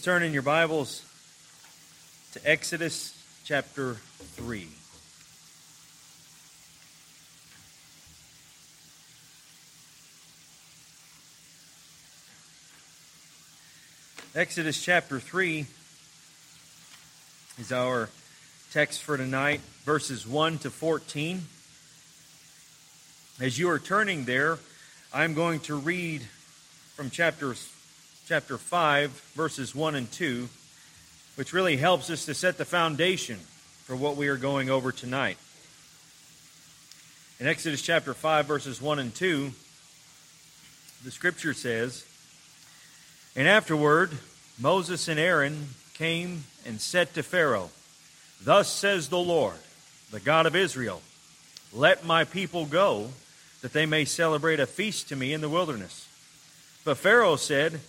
Please turn in your Bibles to Exodus chapter 3. Exodus chapter 3 is our text for tonight, verses 1 to 14. As you are turning there, I'm going to read from chapter, chapter 5, verses 1 and 2, which really helps us to set the foundation for what we are going over tonight. In Exodus chapter 5, verses 1 and 2, the scripture says, And afterward, Moses and Aaron came and said to Pharaoh, Thus says the Lord, the God of Israel, Let my people go, that they may celebrate a feast to me in the wilderness. But Pharaoh said,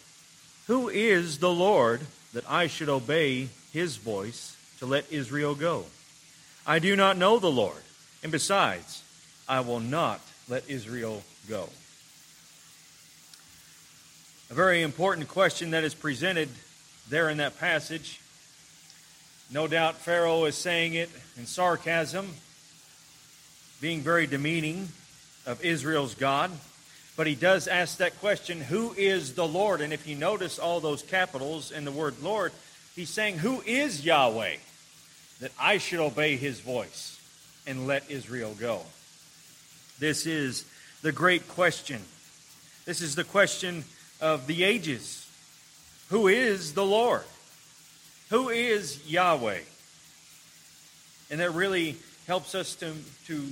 Who is the Lord that I should obey his voice to let Israel go? I do not know the Lord, and besides, I will not let Israel go. A very important question that is presented there in that passage no doubt Pharaoh is saying it in sarcasm, being very demeaning of Israel's God. But he does ask that question, Who is the Lord? And if you notice all those capitals in the word Lord, he's saying, Who is Yahweh? That I should obey his voice and let Israel go. This is the great question. This is the question of the ages. Who is the Lord? Who is Yahweh? And that really helps us to, to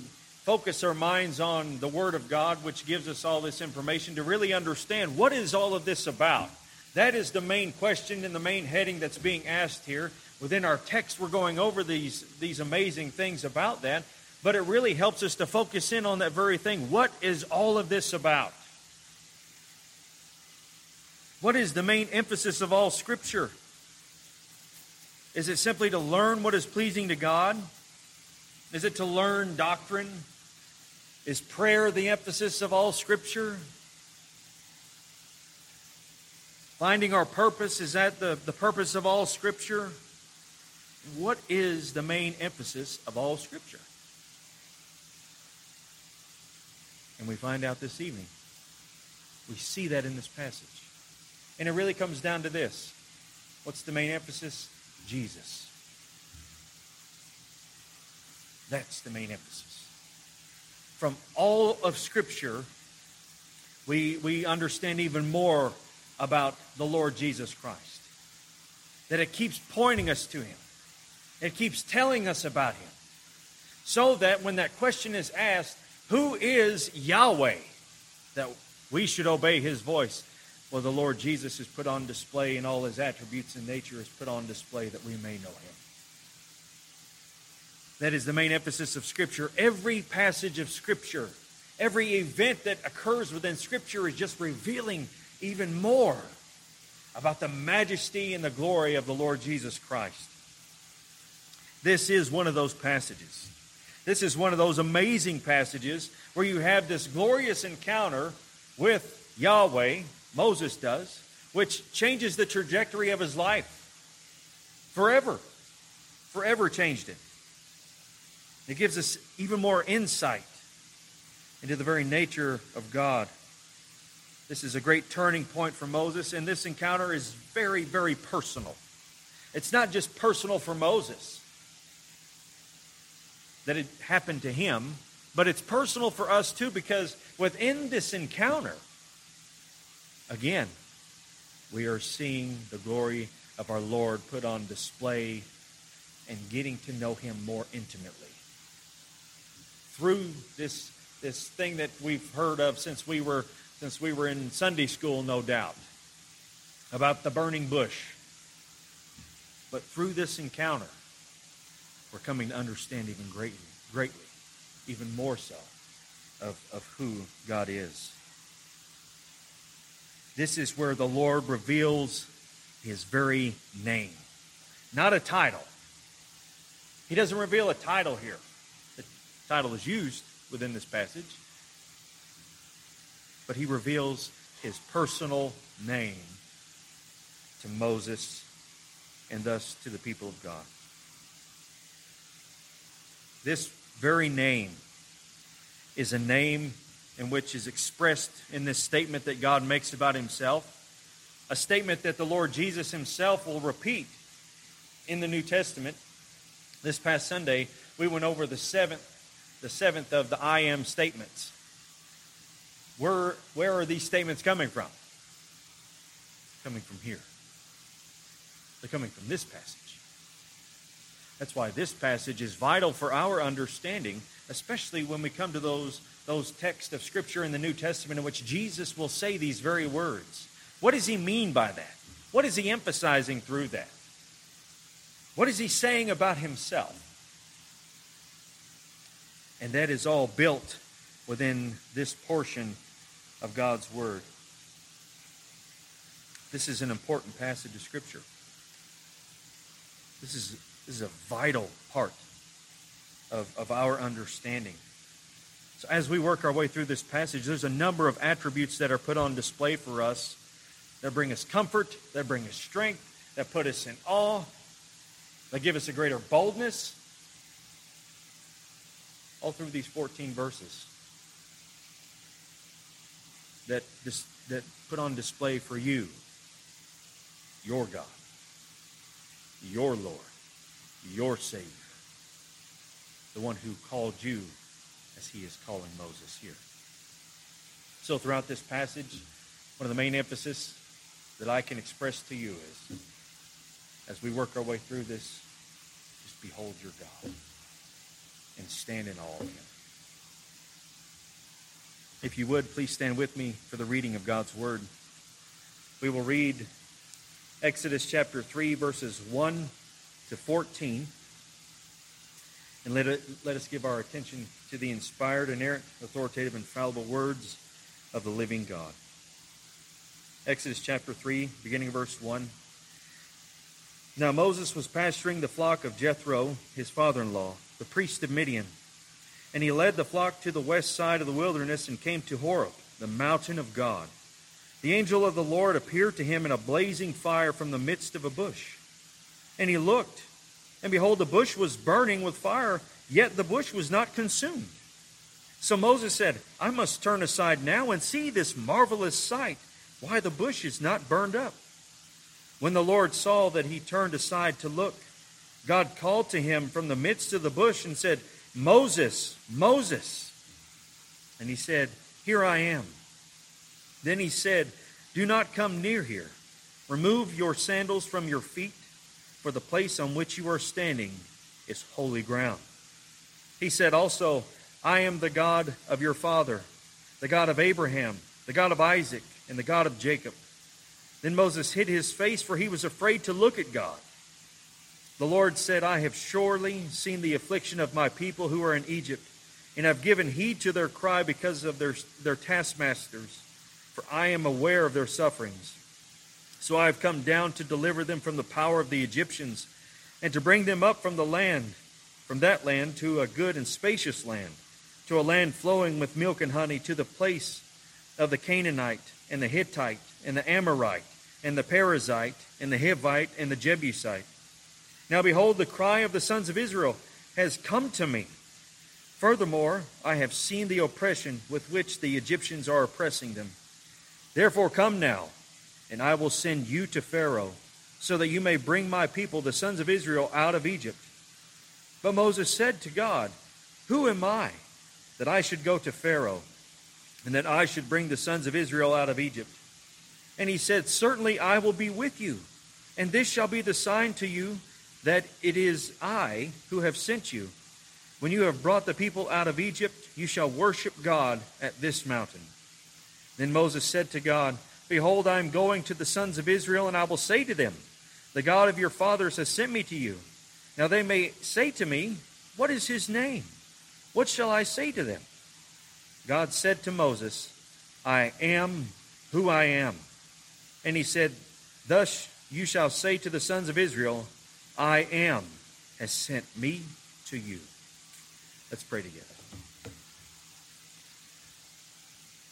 focus our minds on the Word of God, which gives us all this information to really understand what is all of this about. That is the main question and the main heading that's being asked here. Within our text, we're going over these, these amazing things about that, but it really helps us to focus in on that very thing. What is all of this about? What is the main emphasis of all Scripture? Is it simply to learn what is pleasing to God? Is it to learn doctrine? Is prayer the emphasis of all Scripture? Finding our purpose, is that the, the purpose of all Scripture? What is the main emphasis of all Scripture? And we find out this evening. We see that in this passage. And it really comes down to this what's the main emphasis? Jesus. That's the main emphasis. From all of Scripture, we, we understand even more about the Lord Jesus Christ. That it keeps pointing us to Him, it keeps telling us about Him. So that when that question is asked, who is Yahweh? That we should obey His voice. Well, the Lord Jesus is put on display and all his attributes and nature is put on display that we may know him. That is the main emphasis of Scripture. Every passage of Scripture, every event that occurs within Scripture is just revealing even more about the majesty and the glory of the Lord Jesus Christ. This is one of those passages. This is one of those amazing passages where you have this glorious encounter with Yahweh, Moses does, which changes the trajectory of his life forever. Forever changed it. It gives us even more insight into the very nature of God. This is a great turning point for Moses, and this encounter is very, very personal. It's not just personal for Moses that it happened to him, but it's personal for us too because within this encounter, Again, we are seeing the glory of our Lord put on display and getting to know him more intimately. Through this, this thing that we've heard of since we were since we were in Sunday school, no doubt, about the burning bush. But through this encounter, we're coming to understand even greatly, greatly, even more so, of, of who God is. This is where the Lord reveals his very name, not a title. He doesn't reveal a title here. Title is used within this passage, but he reveals his personal name to Moses and thus to the people of God. This very name is a name in which is expressed in this statement that God makes about himself, a statement that the Lord Jesus himself will repeat in the New Testament. This past Sunday, we went over the seventh, the seventh of the I am statements. Where, where are these statements coming from? Coming from here. They're coming from this passage. That's why this passage is vital for our understanding, especially when we come to those, those texts of Scripture in the New Testament in which Jesus will say these very words. What does he mean by that? What is he emphasizing through that? What is he saying about himself? And that is all built within this portion of God's Word. This is an important passage of Scripture. This is, this is a vital part of, of our understanding. So, as we work our way through this passage, there's a number of attributes that are put on display for us that bring us comfort, that bring us strength, that put us in awe, that give us a greater boldness. All through these 14 verses that, that put on display for you your God, your Lord, your Savior, the one who called you as he is calling Moses here. So, throughout this passage, one of the main emphasis that I can express to you is as we work our way through this, just behold your God and stand in awe of him. If you would, please stand with me for the reading of God's Word. We will read Exodus chapter 3, verses 1 to 14. And let, it, let us give our attention to the inspired, inerrant, authoritative, infallible words of the living God. Exodus chapter 3, beginning of verse 1. Now Moses was pasturing the flock of Jethro, his father in law, the priest of Midian. And he led the flock to the west side of the wilderness and came to Horeb, the mountain of God. The angel of the Lord appeared to him in a blazing fire from the midst of a bush. And he looked, and behold, the bush was burning with fire, yet the bush was not consumed. So Moses said, I must turn aside now and see this marvelous sight, why the bush is not burned up. When the Lord saw that he turned aside to look, God called to him from the midst of the bush and said, Moses, Moses. And he said, Here I am. Then he said, Do not come near here. Remove your sandals from your feet, for the place on which you are standing is holy ground. He said also, I am the God of your father, the God of Abraham, the God of Isaac, and the God of Jacob. Then Moses hid his face, for he was afraid to look at God. The Lord said, I have surely seen the affliction of my people who are in Egypt, and have given heed to their cry because of their, their taskmasters for I am aware of their sufferings. So I have come down to deliver them from the power of the Egyptians, and to bring them up from the land, from that land to a good and spacious land, to a land flowing with milk and honey, to the place of the Canaanite, and the Hittite, and the Amorite, and the Perizzite, and the Hivite, and the Jebusite. Now behold, the cry of the sons of Israel has come to me. Furthermore, I have seen the oppression with which the Egyptians are oppressing them. Therefore, come now, and I will send you to Pharaoh, so that you may bring my people, the sons of Israel, out of Egypt. But Moses said to God, Who am I that I should go to Pharaoh, and that I should bring the sons of Israel out of Egypt? And he said, Certainly I will be with you, and this shall be the sign to you that it is I who have sent you. When you have brought the people out of Egypt, you shall worship God at this mountain. Then Moses said to God, Behold, I am going to the sons of Israel, and I will say to them, The God of your fathers has sent me to you. Now they may say to me, What is his name? What shall I say to them? God said to Moses, I am who I am. And he said, Thus you shall say to the sons of Israel, I am has sent me to you. Let's pray together.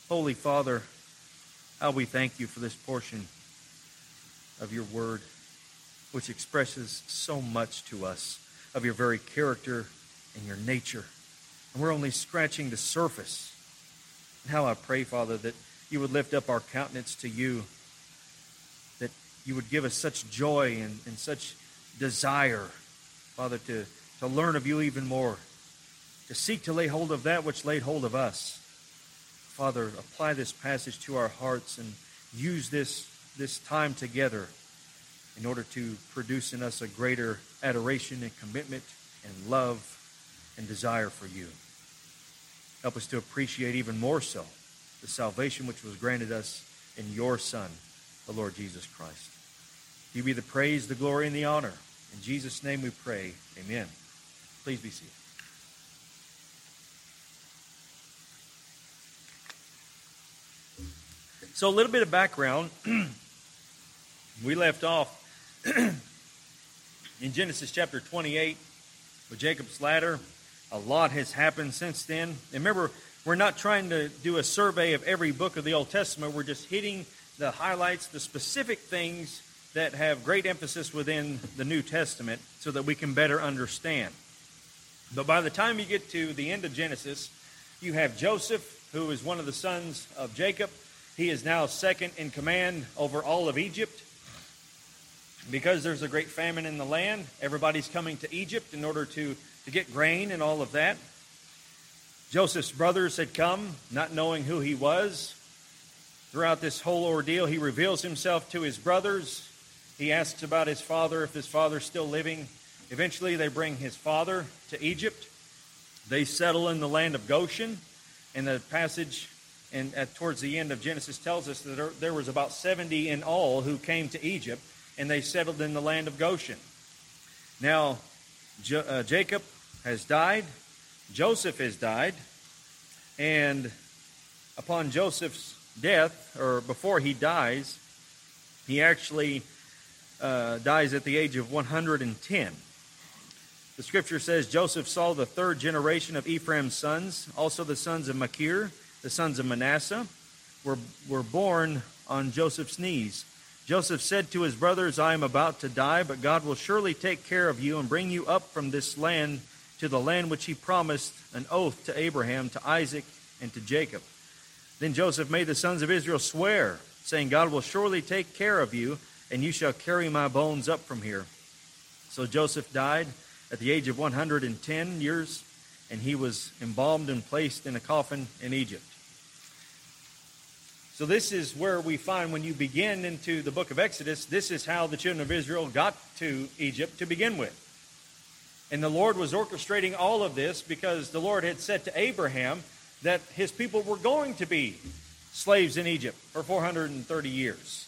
Holy Father, how we thank you for this portion of your word. which expresses so much to us of your very character and your nature. And we're only scratching the surface. And how I pray, Father, that you would lift up our countenance to you, that you would give us such joy and, and such desire, Father, to, to learn of you even more, to seek to lay hold of that which laid hold of us. Father, apply this passage to our hearts and use this, this time together in order to produce in us a greater adoration and commitment and love and desire for you. Help us to appreciate even more so the salvation which was granted us in your Son, the Lord Jesus Christ. You be the praise, the glory, and the honor. In Jesus' name we pray. Amen. Please be seated. So, a little bit of background. we left off in Genesis chapter 28 with Jacob's ladder. A lot has happened since then. And remember, we're not trying to do a survey of every book of the Old Testament. We're just hitting the highlights, the specific things that have great emphasis within the New Testament so that we can better understand. But by the time you get to the end of Genesis, you have Joseph, who is one of the sons of Jacob. He is now second in command over all of Egypt. Because there's a great famine in the land, everybody's coming to Egypt in order to, to get grain and all of that. Joseph's brothers had come, not knowing who he was. Throughout this whole ordeal, he reveals himself to his brothers. He asks about his father, if his father's still living. Eventually, they bring his father to Egypt. They settle in the land of Goshen. And the passage and at, towards the end of Genesis tells us that there, there was about 70 in all who came to Egypt and they settled in the land of Goshen. Now, uh, Jacob has died, Joseph has died, and upon Joseph's death, or before he dies, he actually uh, dies at the age of 110. The scripture says Joseph saw the third generation of Ephraim's sons, also the sons of Machir, the sons of Manasseh, were, were born on Joseph's knees. Joseph said to his brothers, I am about to die, but God will surely take care of you and bring you up from this land to the land which he promised an oath to Abraham, to Isaac, and to Jacob. Then Joseph made the sons of Israel swear, saying, God will surely take care of you, and you shall carry my bones up from here. So Joseph died at the age of 110 years, and he was embalmed and placed in a coffin in Egypt. So, this is where we find when you begin into the book of Exodus, this is how the children of Israel got to Egypt to begin with. And the Lord was orchestrating all of this because the Lord had said to Abraham that his people were going to be slaves in Egypt for 430 years.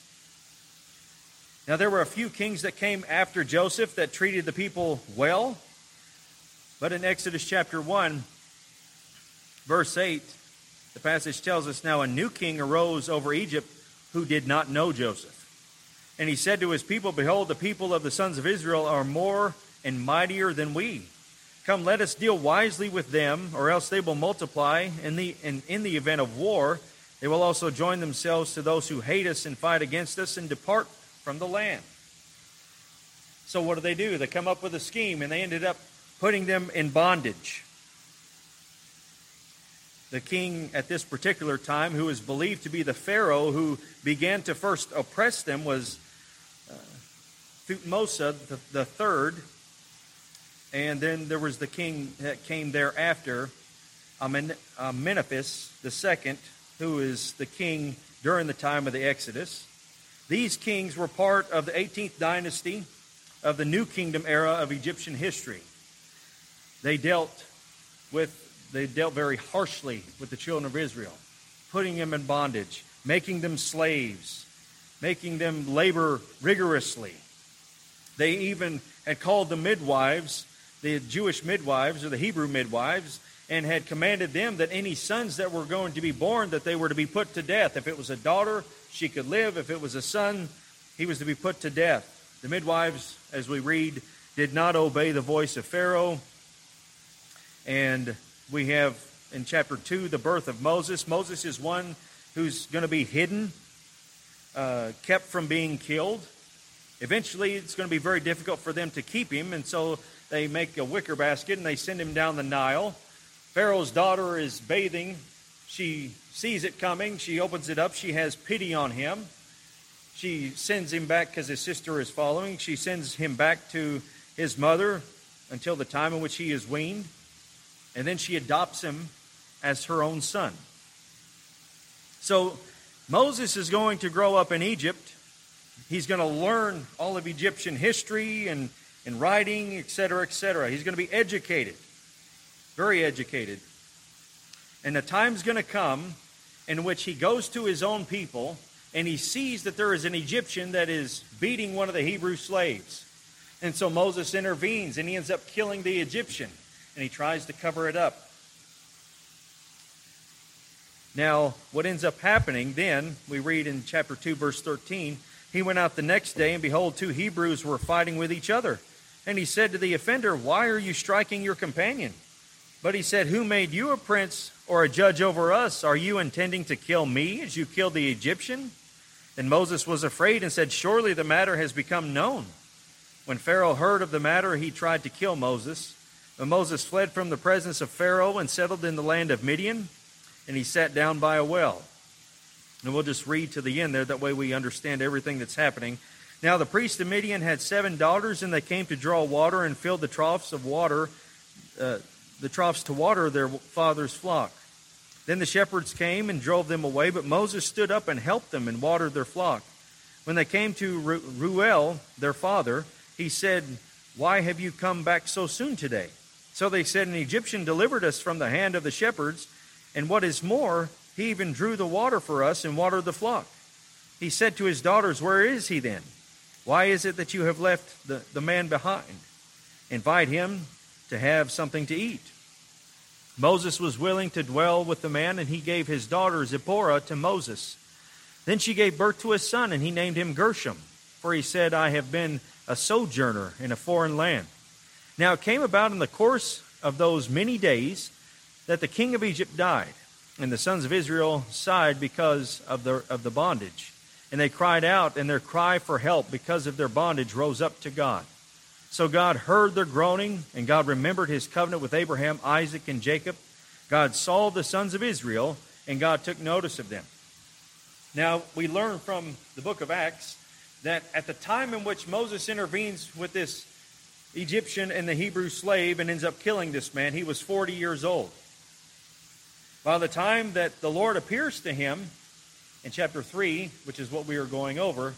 Now, there were a few kings that came after Joseph that treated the people well. But in Exodus chapter 1, verse 8, the passage tells us now a new king arose over Egypt who did not know Joseph. And he said to his people, Behold, the people of the sons of Israel are more and mightier than we. Come, let us deal wisely with them, or else they will multiply. In the, in the event of war, they will also join themselves to those who hate us and fight against us and depart from the land. So, what do they do? They come up with a scheme, and they ended up putting them in bondage the king at this particular time, who is believed to be the Pharaoh who began to first oppress them, was uh, the third. And then there was the king that came thereafter, Amen, Amenophis the second, who is the king during the time of the Exodus. These kings were part of the 18th dynasty of the New Kingdom era of Egyptian history. They dealt with they dealt very harshly with the children of Israel, putting them in bondage, making them slaves, making them labor rigorously. They even had called the midwives, the Jewish midwives or the Hebrew midwives, and had commanded them that any sons that were going to be born that they were to be put to death. If it was a daughter, she could live. If it was a son, he was to be put to death. The midwives, as we read, did not obey the voice of Pharaoh, and we have in chapter 2 the birth of Moses. Moses is one who's going to be hidden, uh, kept from being killed. Eventually, it's going to be very difficult for them to keep him, and so they make a wicker basket and they send him down the Nile. Pharaoh's daughter is bathing. She sees it coming. She opens it up. She has pity on him. She sends him back because his sister is following. She sends him back to his mother until the time in which he is weaned. And then she adopts him as her own son. So Moses is going to grow up in Egypt. He's going to learn all of Egyptian history and, and writing, etc., etc. He's going to be educated, very educated. And the time's going to come in which he goes to his own people and he sees that there is an Egyptian that is beating one of the Hebrew slaves. And so Moses intervenes and he ends up killing the Egyptian and he tries to cover it up. Now, what ends up happening then, we read in chapter 2, verse 13, he went out the next day, and behold, two Hebrews were fighting with each other. And he said to the offender, Why are you striking your companion? But he said, Who made you a prince or a judge over us? Are you intending to kill me as you killed the Egyptian? Then Moses was afraid and said, Surely the matter has become known. When Pharaoh heard of the matter, he tried to kill Moses. But Moses fled from the presence of Pharaoh and settled in the land of Midian, and he sat down by a well. And we'll just read to the end there, that way we understand everything that's happening. Now the priest of Midian had seven daughters, and they came to draw water and filled the troughs of water, uh, the troughs to water their father's flock. Then the shepherds came and drove them away, but Moses stood up and helped them and watered their flock. When they came to Reuel, their father, he said, Why have you come back so soon today? So they said, An Egyptian delivered us from the hand of the shepherds, and what is more, he even drew the water for us and watered the flock. He said to his daughters, Where is he then? Why is it that you have left the, the man behind? Invite him to have something to eat. Moses was willing to dwell with the man, and he gave his daughter Zipporah to Moses. Then she gave birth to a son, and he named him Gershom, for he said, I have been a sojourner in a foreign land. Now it came about in the course of those many days that the king of Egypt died, and the sons of Israel sighed because of the, of the bondage. And they cried out, and their cry for help because of their bondage rose up to God. So God heard their groaning, and God remembered his covenant with Abraham, Isaac, and Jacob. God saw the sons of Israel, and God took notice of them. Now, we learn from the book of Acts that at the time in which Moses intervenes with this Egyptian and the Hebrew slave and ends up killing this man, he was 40 years old. By the time that the Lord appears to him in chapter 3, which is what we are going over,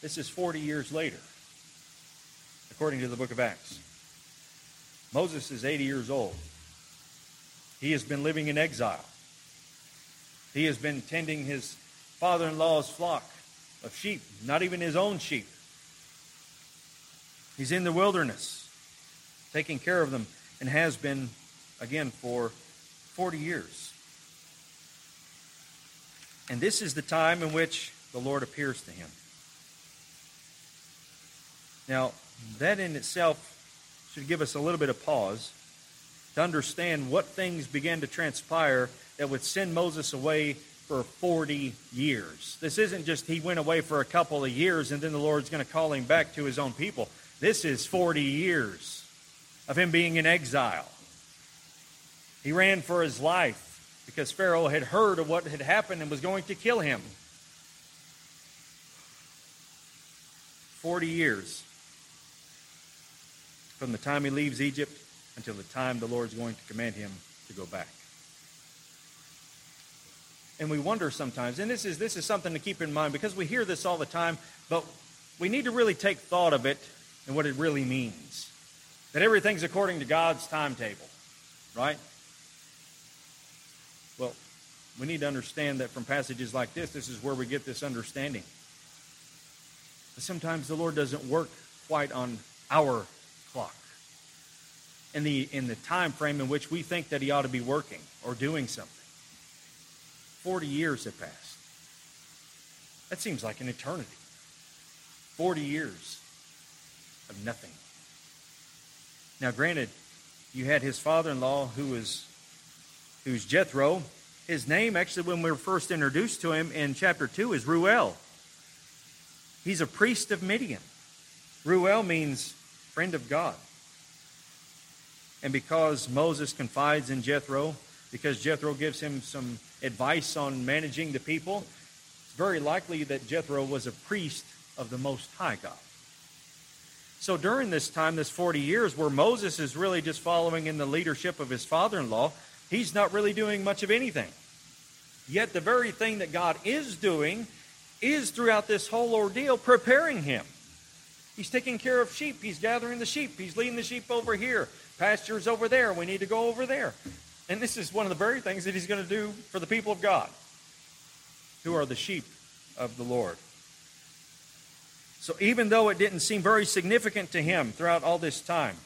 this is 40 years later according to the book of Acts. Moses is 80 years old. He has been living in exile. He has been tending his father in law's flock of sheep, not even his own sheep. He's in the wilderness, taking care of them, and has been, again, for 40 years. And this is the time in which the Lord appears to him. Now, that in itself should give us a little bit of pause to understand what things began to transpire that would send Moses away for 40 years. This isn't just he went away for a couple of years and then the Lord's going to call him back to his own people. This is 40 years of him being in exile. He ran for his life because Pharaoh had heard of what had happened and was going to kill him. 40 years from the time he leaves Egypt until the time the Lord's going to command him to go back. And we wonder sometimes, and this is this is something to keep in mind because we hear this all the time, but we need to really take thought of it and what it really means. That everything's according to God's timetable, right? Well, we need to understand that from passages like this, this is where we get this understanding. But sometimes the Lord doesn't work quite on our in the, in the time frame in which we think that he ought to be working or doing something. 40 years have passed. That seems like an eternity. 40 years of nothing. Now, granted, you had his father-in-law who was who's Jethro. His name, actually, when we were first introduced to him in chapter 2, is Reuel. He's a priest of Midian. Reuel means friend of God. And because Moses confides in Jethro, because Jethro gives him some advice on managing the people, it's very likely that Jethro was a priest of the Most High God. So during this time, this 40 years, where Moses is really just following in the leadership of his father in law, he's not really doing much of anything. Yet the very thing that God is doing is throughout this whole ordeal preparing him. He's taking care of sheep. He's gathering the sheep. He's leading the sheep over here. Pastures over there. We need to go over there. And this is one of the very things that he's going to do for the people of God, who are the sheep of the Lord. So even though it didn't seem very significant to him throughout all this time,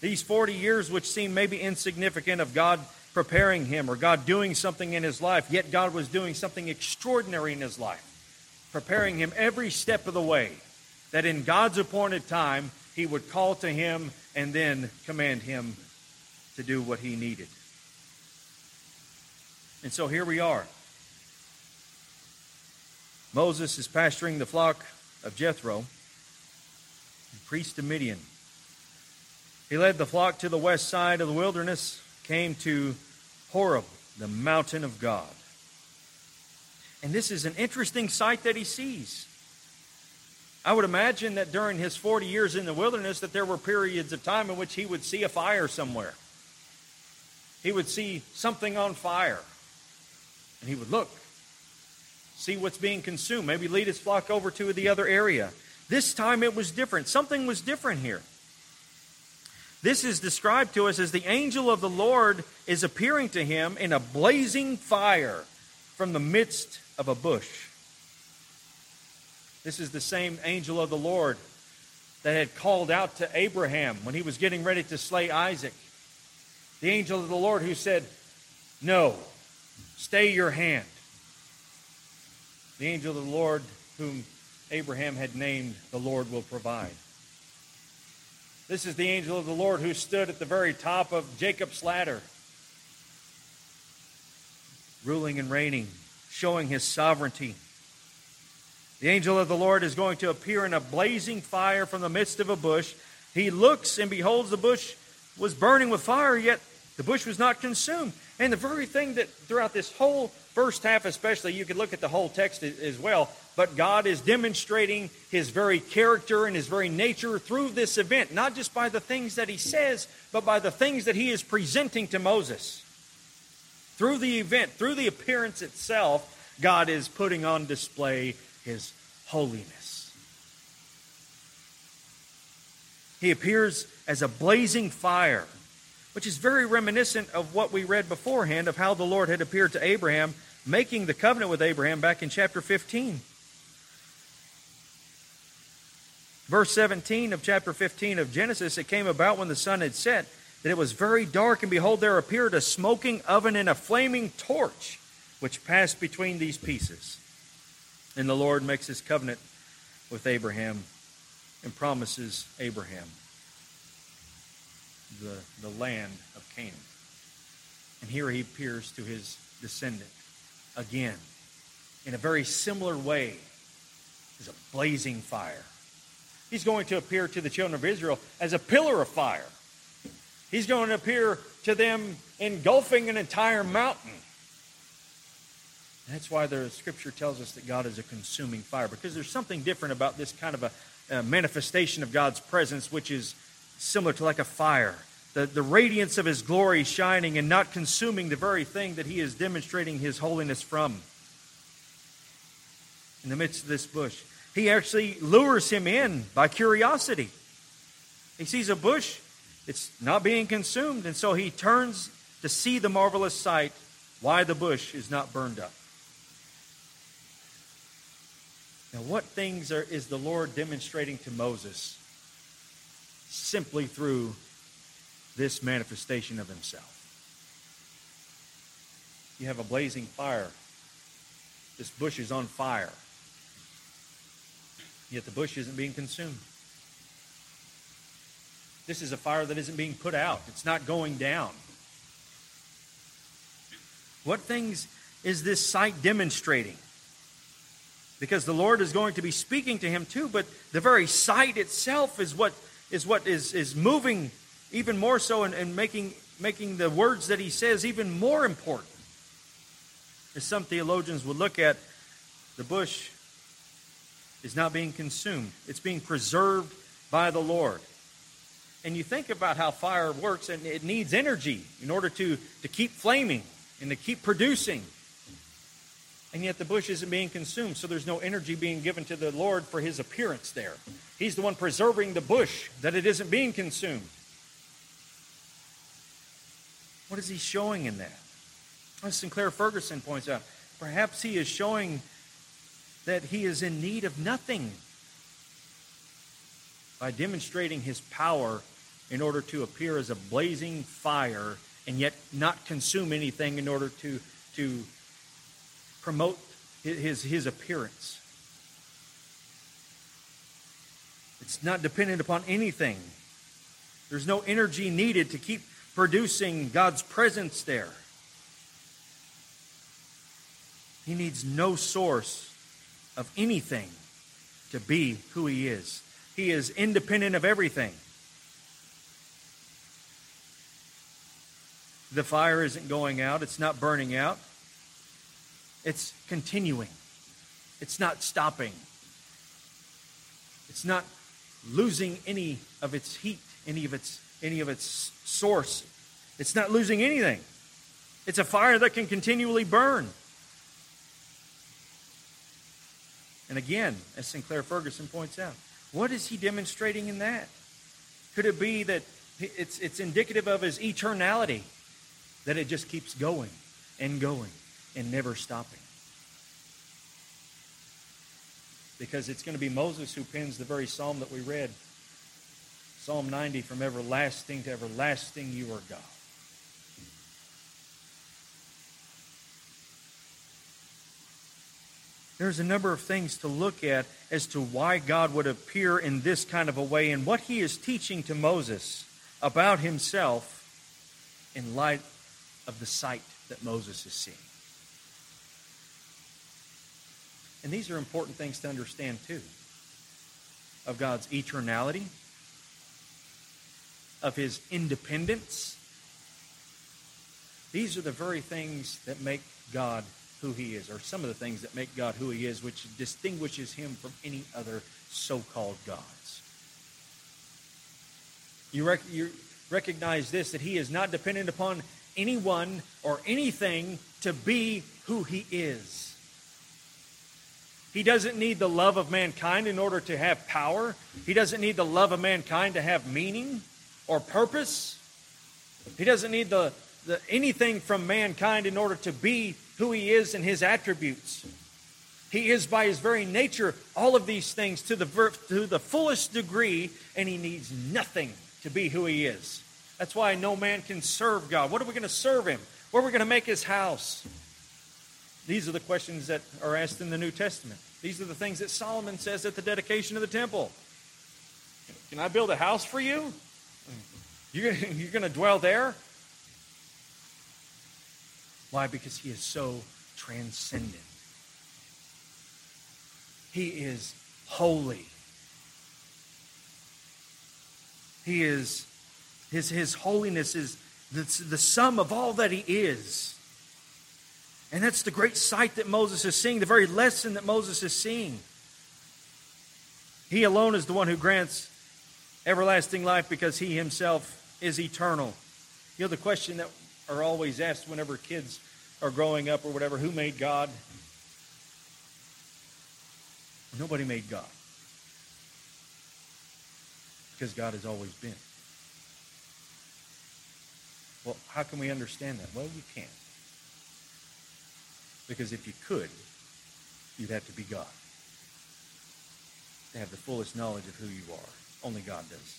these 40 years, which seemed maybe insignificant of God preparing him or God doing something in his life, yet God was doing something extraordinary in his life, preparing him every step of the way, that in God's appointed time, he would call to him and then command him to do what he needed. And so here we are. Moses is pasturing the flock of Jethro, the priest of Midian. He led the flock to the west side of the wilderness, came to Horeb, the mountain of God. And this is an interesting sight that he sees. I would imagine that during his 40 years in the wilderness that there were periods of time in which he would see a fire somewhere. He would see something on fire. And he would look see what's being consumed, maybe lead his flock over to the other area. This time it was different. Something was different here. This is described to us as the angel of the Lord is appearing to him in a blazing fire from the midst of a bush. This is the same angel of the Lord that had called out to Abraham when he was getting ready to slay Isaac. The angel of the Lord who said, No, stay your hand the angel of the Lord, whom Abraham had named, the Lord will provide. This is the angel of the Lord who stood at the very top of Jacob's ladder, ruling and reigning, showing his sovereignty. The angel of the Lord is going to appear in a blazing fire from the midst of a bush. He looks and beholds the bush was burning with fire, yet the bush was not consumed. And the very thing that throughout this whole first half, especially, you could look at the whole text as well, but God is demonstrating his very character and his very nature through this event, not just by the things that he says, but by the things that he is presenting to Moses. Through the event, through the appearance itself, God is putting on display his holiness. He appears as a blazing fire which is very reminiscent of what we read beforehand of how the Lord had appeared to Abraham, making the covenant with Abraham back in chapter 15. Verse 17 of chapter 15 of Genesis, it came about when the sun had set that it was very dark, and behold, there appeared a smoking oven and a flaming torch, which passed between these pieces. And the Lord makes his covenant with Abraham and promises Abraham the, the land of Canaan. And here he appears to his descendant again in a very similar way as a blazing fire. He's going to appear to the children of Israel as a pillar of fire. He's going to appear to them engulfing an entire mountain. That's why the scripture tells us that God is a consuming fire, because there's something different about this kind of a, a manifestation of God's presence, which is similar to like a fire. The, the radiance of his glory shining and not consuming the very thing that he is demonstrating his holiness from. In the midst of this bush, he actually lures him in by curiosity. He sees a bush, it's not being consumed, and so he turns to see the marvelous sight why the bush is not burned up. Now, what things are, is the Lord demonstrating to Moses? simply through this manifestation of himself. You have a blazing fire. This bush is on fire. Yet the bush isn't being consumed. This is a fire that isn't being put out, it's not going down. What things is this sight demonstrating? Because the Lord is going to be speaking to him too, but the very sight itself is what is what is, is moving even more so and, and making making the words that he says even more important. As some theologians would look at, the bush is not being consumed. It's being preserved by the Lord. And you think about how fire works, and it needs energy in order to, to keep flaming and to keep producing. And yet the bush isn't being consumed, so there's no energy being given to the Lord for his appearance there. He's the one preserving the bush, that it isn't being consumed. What is he showing in that? As Sinclair Ferguson points out, perhaps he is showing that he is in need of nothing by demonstrating his power in order to appear as a blazing fire and yet not consume anything in order to, to promote his, his appearance. It's not dependent upon anything. There's no energy needed to keep producing God's presence there. He needs no source of anything to be who he is. He is independent of everything. The fire isn't going out, it's not burning out, it's continuing, it's not stopping, it's not losing any of its heat, any of its, any of its source. It's not losing anything. It's a fire that can continually burn. And again, as Sinclair Ferguson points out, what is he demonstrating in that? Could it be that it's, it's indicative of his eternality, that it just keeps going and going and never stopping? Because it's going to be Moses who pens the very psalm that we read Psalm 90 from everlasting to everlasting, you are God. there's a number of things to look at as to why God would appear in this kind of a way and what he is teaching to Moses about himself in light of the sight that Moses is seeing. And these are important things to understand too of God's eternality, of his independence. These are the very things that make God who he is, or some of the things that make God who he is, which distinguishes him from any other so called gods. You, rec- you recognize this that he is not dependent upon anyone or anything to be who he is. He doesn't need the love of mankind in order to have power. He doesn't need the love of mankind to have meaning or purpose. He doesn't need the, the, anything from mankind in order to be who he is and his attributes. He is by his very nature all of these things to the, to the fullest degree, and he needs nothing to be who he is. That's why no man can serve God. What are we going to serve him? Where are we going to make his house? These are the questions that are asked in the New Testament. These are the things that Solomon says at the dedication of the temple. Can I build a house for you? You're going to dwell there? Why? Because he is so transcendent. He is holy. He is, his, his holiness is the, the sum of all that he is. And that's the great sight that Moses is seeing, the very lesson that Moses is seeing. He alone is the one who grants everlasting life because he himself is eternal. You know, the question that are always asked whenever kids are growing up or whatever who made God? Nobody made God. Because God has always been. Well, how can we understand that? Well, you can't. Because if you could, you'd have to be God. To have the fullest knowledge of who you are. Only God does.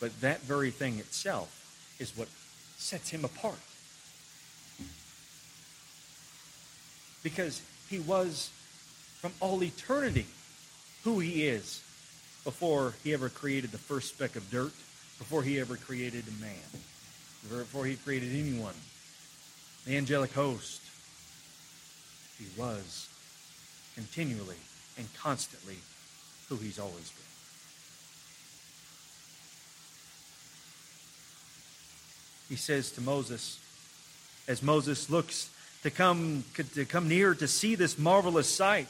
But that very thing itself is what sets him apart. Because he was from all eternity who he is before he ever created the first speck of dirt, before he ever created a man, before he created anyone, the angelic host. He was continually and constantly who he's always been. He says to Moses, as Moses looks to come, to come near to see this marvelous sight,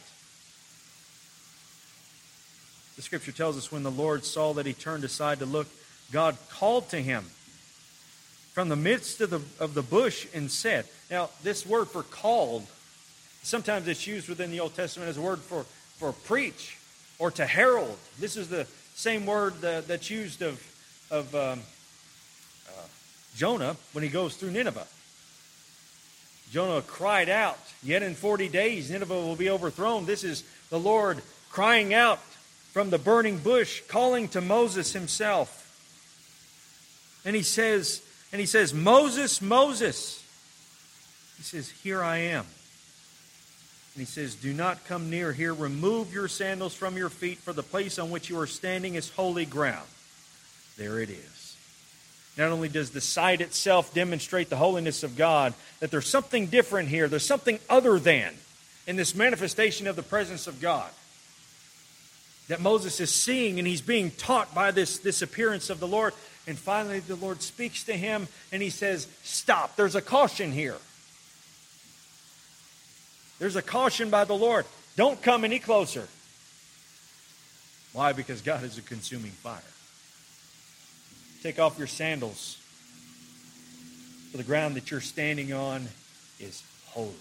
the scripture tells us when the Lord saw that he turned aside to look, God called to him from the midst of the, of the bush and said, Now, this word for called, sometimes it's used within the Old Testament as a word for, for preach or to herald. This is the same word that, that's used of, of um, uh, Jonah when he goes through Nineveh. Jonah cried out, Yet in 40 days Nineveh will be overthrown. This is the Lord crying out from the burning bush, calling to Moses himself. And he says, and he says, Moses, Moses. He says, Here I am. And he says, Do not come near here. Remove your sandals from your feet, for the place on which you are standing is holy ground. There it is. Not only does the sight itself demonstrate the holiness of God, that there's something different here, there's something other than in this manifestation of the presence of God that Moses is seeing and he's being taught by this, this appearance of the Lord. And finally, the Lord speaks to him and he says, Stop, there's a caution here. There's a caution by the Lord. Don't come any closer. Why? Because God is a consuming fire. Take off your sandals, for the ground that you're standing on is holy,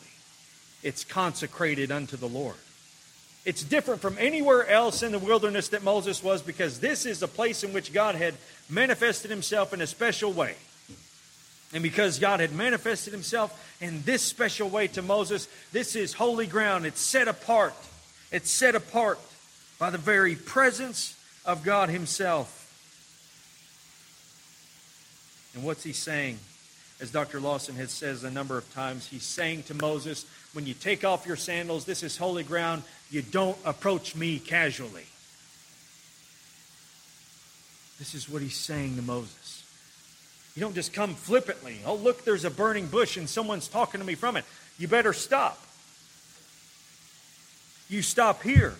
it's consecrated unto the Lord. It's different from anywhere else in the wilderness that Moses was because this is a place in which God had manifested himself in a special way. And because God had manifested himself in this special way to Moses, this is holy ground. It's set apart. It's set apart by the very presence of God himself. And what's he saying? As Dr. Lawson has says a number of times, he's saying to Moses, when you take off your sandals, this is holy ground. You don't approach me casually. This is what he's saying to Moses. You don't just come flippantly. Oh, look, there's a burning bush and someone's talking to me from it. You better stop. You stop here.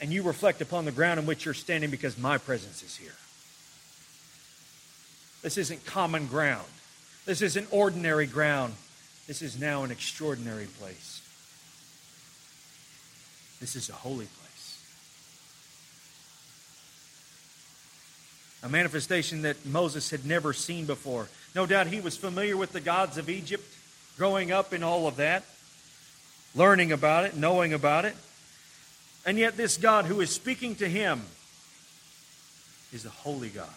And you reflect upon the ground in which you're standing because my presence is here. This isn't common ground. This isn't ordinary ground. This is now an extraordinary place. This is a holy place. A manifestation that Moses had never seen before. No doubt he was familiar with the gods of Egypt, growing up in all of that, learning about it, knowing about it. And yet, this God who is speaking to him is a holy God.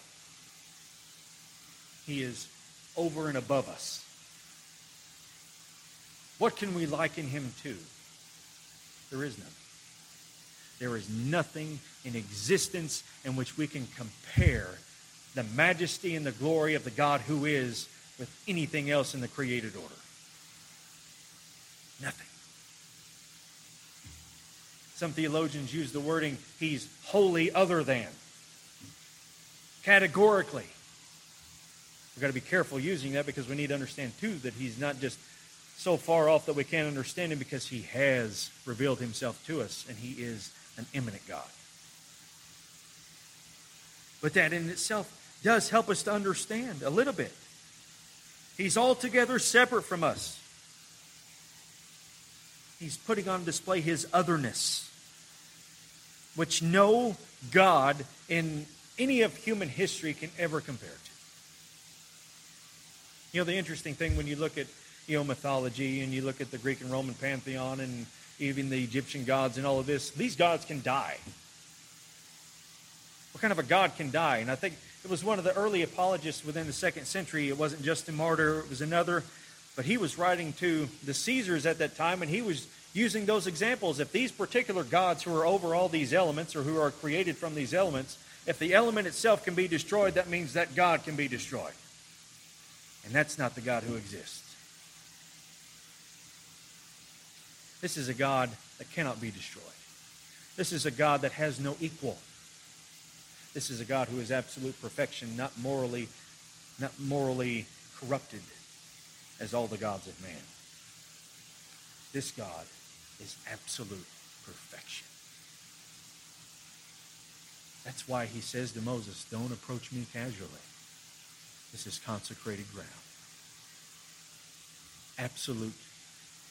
He is over and above us. What can we liken him to? There is none. There is nothing in existence in which we can compare the majesty and the glory of the God who is with anything else in the created order. Nothing. Some theologians use the wording, he's wholly other than. Categorically. We've got to be careful using that because we need to understand, too, that he's not just so far off that we can't understand him because he has revealed himself to us and he is an immanent God. But that in itself does help us to understand a little bit. He's altogether separate from us. He's putting on display his otherness, which no God in any of human history can ever compare to. You know, the interesting thing when you look at, you know, mythology and you look at the Greek and Roman pantheon and even the Egyptian gods and all of this, these gods can die. What kind of a God can die? And I think it was one of the early apologists within the second century. It wasn't Justin Martyr, it was another. But he was writing to the Caesars at that time, and he was using those examples. If these particular gods who are over all these elements or who are created from these elements, if the element itself can be destroyed, that means that God can be destroyed. And that's not the God who exists. This is a God that cannot be destroyed. This is a God that has no equal. This is a God who is absolute perfection, not morally, not morally corrupted as all the gods of man. This God is absolute perfection. That's why he says to Moses, Don't approach me casually. This is consecrated ground. Absolute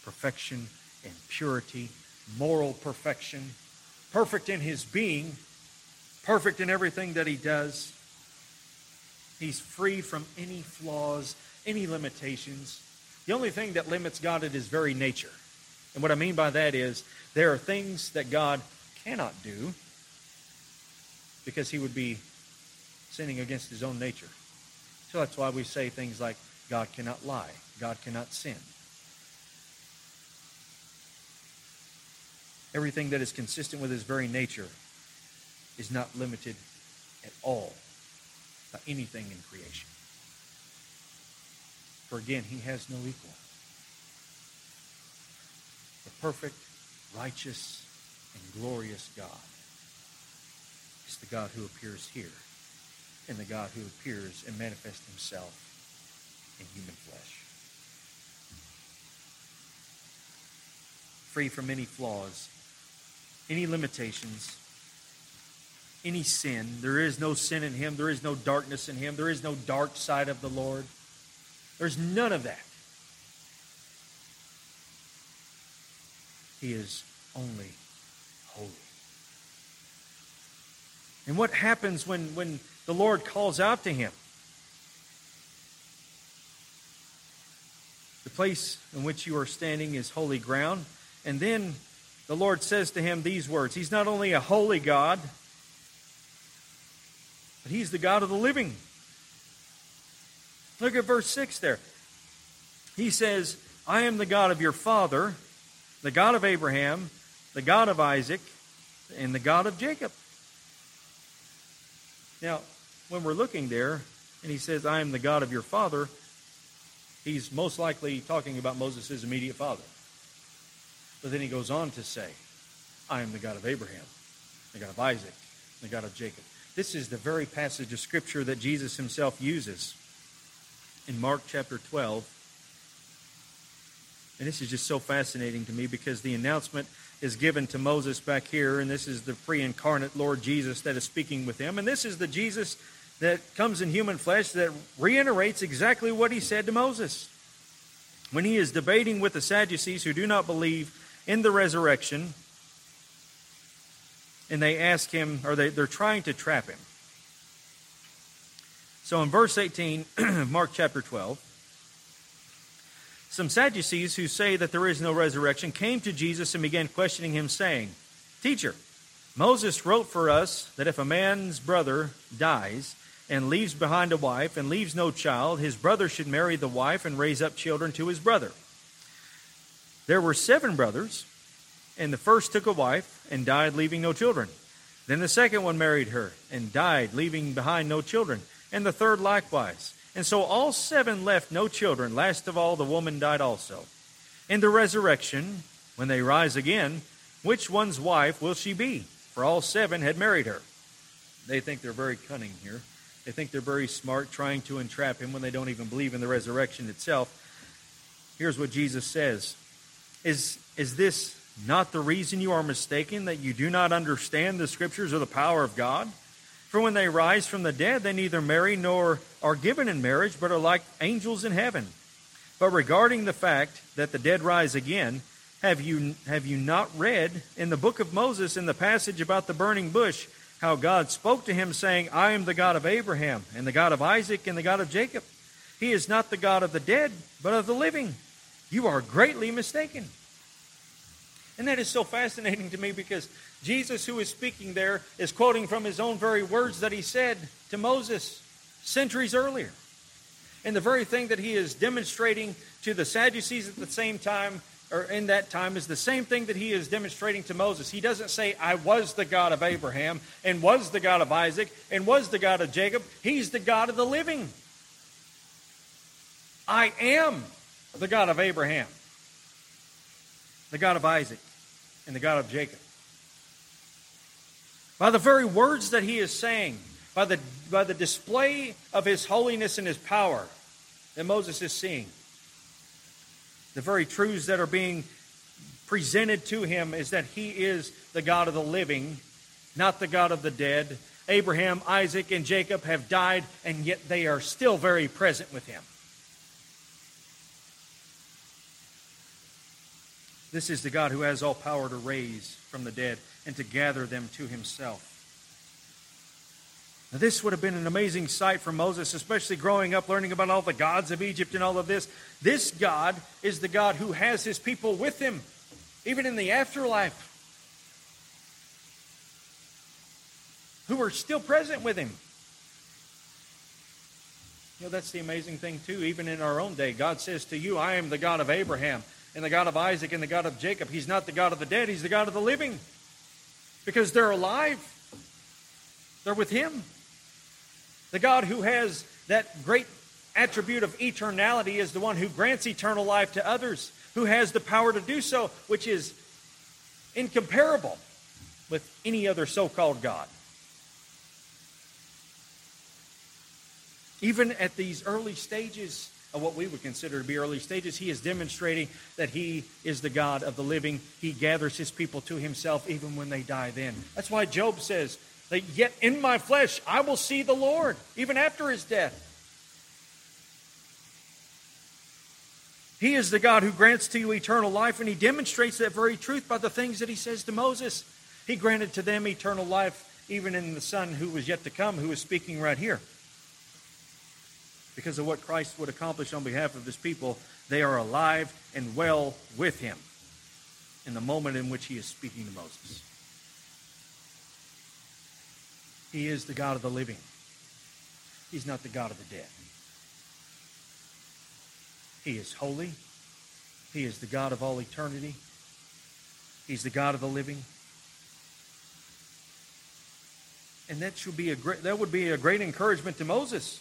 perfection and purity, moral perfection, perfect in his being, perfect in everything that he does. He's free from any flaws, any limitations. The only thing that limits God is his very nature. And what I mean by that is there are things that God cannot do because he would be sinning against his own nature. So that's why we say things like God cannot lie, God cannot sin. Everything that is consistent with his very nature is not limited at all by anything in creation. For again, he has no equal. The perfect, righteous, and glorious God is the God who appears here and the God who appears and manifests himself in human flesh. Free from any flaws, any limitations, any sin. There is no sin in him. There is no darkness in him. There is no dark side of the Lord. There's none of that. He is only holy. And what happens when, when the Lord calls out to him? The place in which you are standing is holy ground. And then the Lord says to him these words He's not only a holy God, but He's the God of the living. Look at verse 6 there. He says, I am the God of your father, the God of Abraham, the God of Isaac, and the God of Jacob. Now, when we're looking there, and he says, I am the God of your father, he's most likely talking about Moses' immediate father. But then he goes on to say, I am the God of Abraham, the God of Isaac, the God of Jacob. This is the very passage of Scripture that Jesus himself uses in Mark chapter 12. And this is just so fascinating to me because the announcement is given to Moses back here, and this is the pre incarnate Lord Jesus that is speaking with him. And this is the Jesus that comes in human flesh that reiterates exactly what he said to Moses. When he is debating with the Sadducees who do not believe in the resurrection, and they ask him, or they, they're trying to trap him. So in verse 18, of Mark chapter 12, some Sadducees who say that there is no resurrection came to Jesus and began questioning him, saying, Teacher, Moses wrote for us that if a man's brother dies and leaves behind a wife and leaves no child, his brother should marry the wife and raise up children to his brother. There were seven brothers, and the first took a wife and died, leaving no children. Then the second one married her and died, leaving behind no children. And the third likewise. And so all seven left no children. Last of all, the woman died also. In the resurrection, when they rise again, which one's wife will she be? For all seven had married her. They think they're very cunning here. They think they're very smart, trying to entrap him when they don't even believe in the resurrection itself. Here's what Jesus says is, is this not the reason you are mistaken that you do not understand the scriptures or the power of God? For when they rise from the dead, they neither marry nor are given in marriage, but are like angels in heaven. But regarding the fact that the dead rise again, have you, have you not read in the book of Moses, in the passage about the burning bush, how God spoke to him, saying, I am the God of Abraham, and the God of Isaac, and the God of Jacob? He is not the God of the dead, but of the living. You are greatly mistaken. And that is so fascinating to me because Jesus, who is speaking there, is quoting from his own very words that he said to Moses centuries earlier. And the very thing that he is demonstrating to the Sadducees at the same time, or in that time, is the same thing that he is demonstrating to Moses. He doesn't say, I was the God of Abraham, and was the God of Isaac, and was the God of Jacob. He's the God of the living. I am the God of Abraham, the God of Isaac, and the God of Jacob. By the very words that he is saying, by the, by the display of his holiness and his power that Moses is seeing, the very truths that are being presented to him is that he is the God of the living, not the God of the dead. Abraham, Isaac, and Jacob have died, and yet they are still very present with him. This is the God who has all power to raise from the dead and to gather them to himself. Now, this would have been an amazing sight for Moses, especially growing up learning about all the gods of Egypt and all of this. This God is the God who has his people with him, even in the afterlife, who are still present with him. You know, that's the amazing thing, too. Even in our own day, God says to you, I am the God of Abraham and the God of Isaac and the God of Jacob. He's not the God of the dead, He's the God of the living. Because they're alive, they're with Him. The God who has that great attribute of eternality is the one who grants eternal life to others, who has the power to do so, which is incomparable with any other so called God. Even at these early stages, of what we would consider to be early stages. He is demonstrating that he is the God of the living. He gathers his people to himself even when they die then. That's why Job says that yet in my flesh I will see the Lord, even after his death. He is the God who grants to you eternal life, and he demonstrates that very truth by the things that he says to Moses. He granted to them eternal life even in the Son who was yet to come, who is speaking right here because of what Christ would accomplish on behalf of his people, they are alive and well with him in the moment in which he is speaking to Moses. He is the God of the living. He's not the God of the dead. He is holy. He is the God of all eternity. He's the God of the living. And that should be a great that would be a great encouragement to Moses.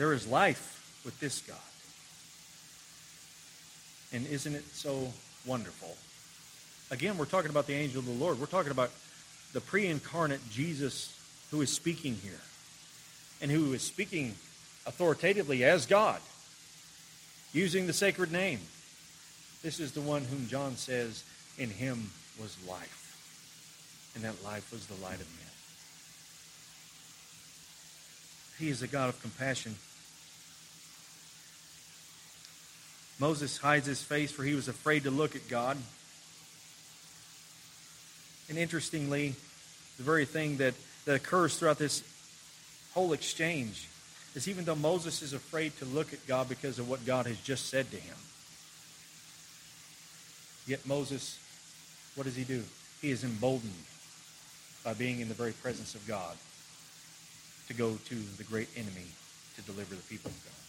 There is life with this God. And isn't it so wonderful? Again, we're talking about the angel of the Lord. We're talking about the pre incarnate Jesus who is speaking here and who is speaking authoritatively as God, using the sacred name. This is the one whom John says, In him was life, and that life was the light of men. He is a God of compassion Moses hides his face for he was afraid to look at God. And interestingly, the very thing that, that occurs throughout this whole exchange is even though Moses is afraid to look at God because of what God has just said to him, yet Moses, what does he do? He is emboldened by being in the very presence of God to go to the great enemy to deliver the people of God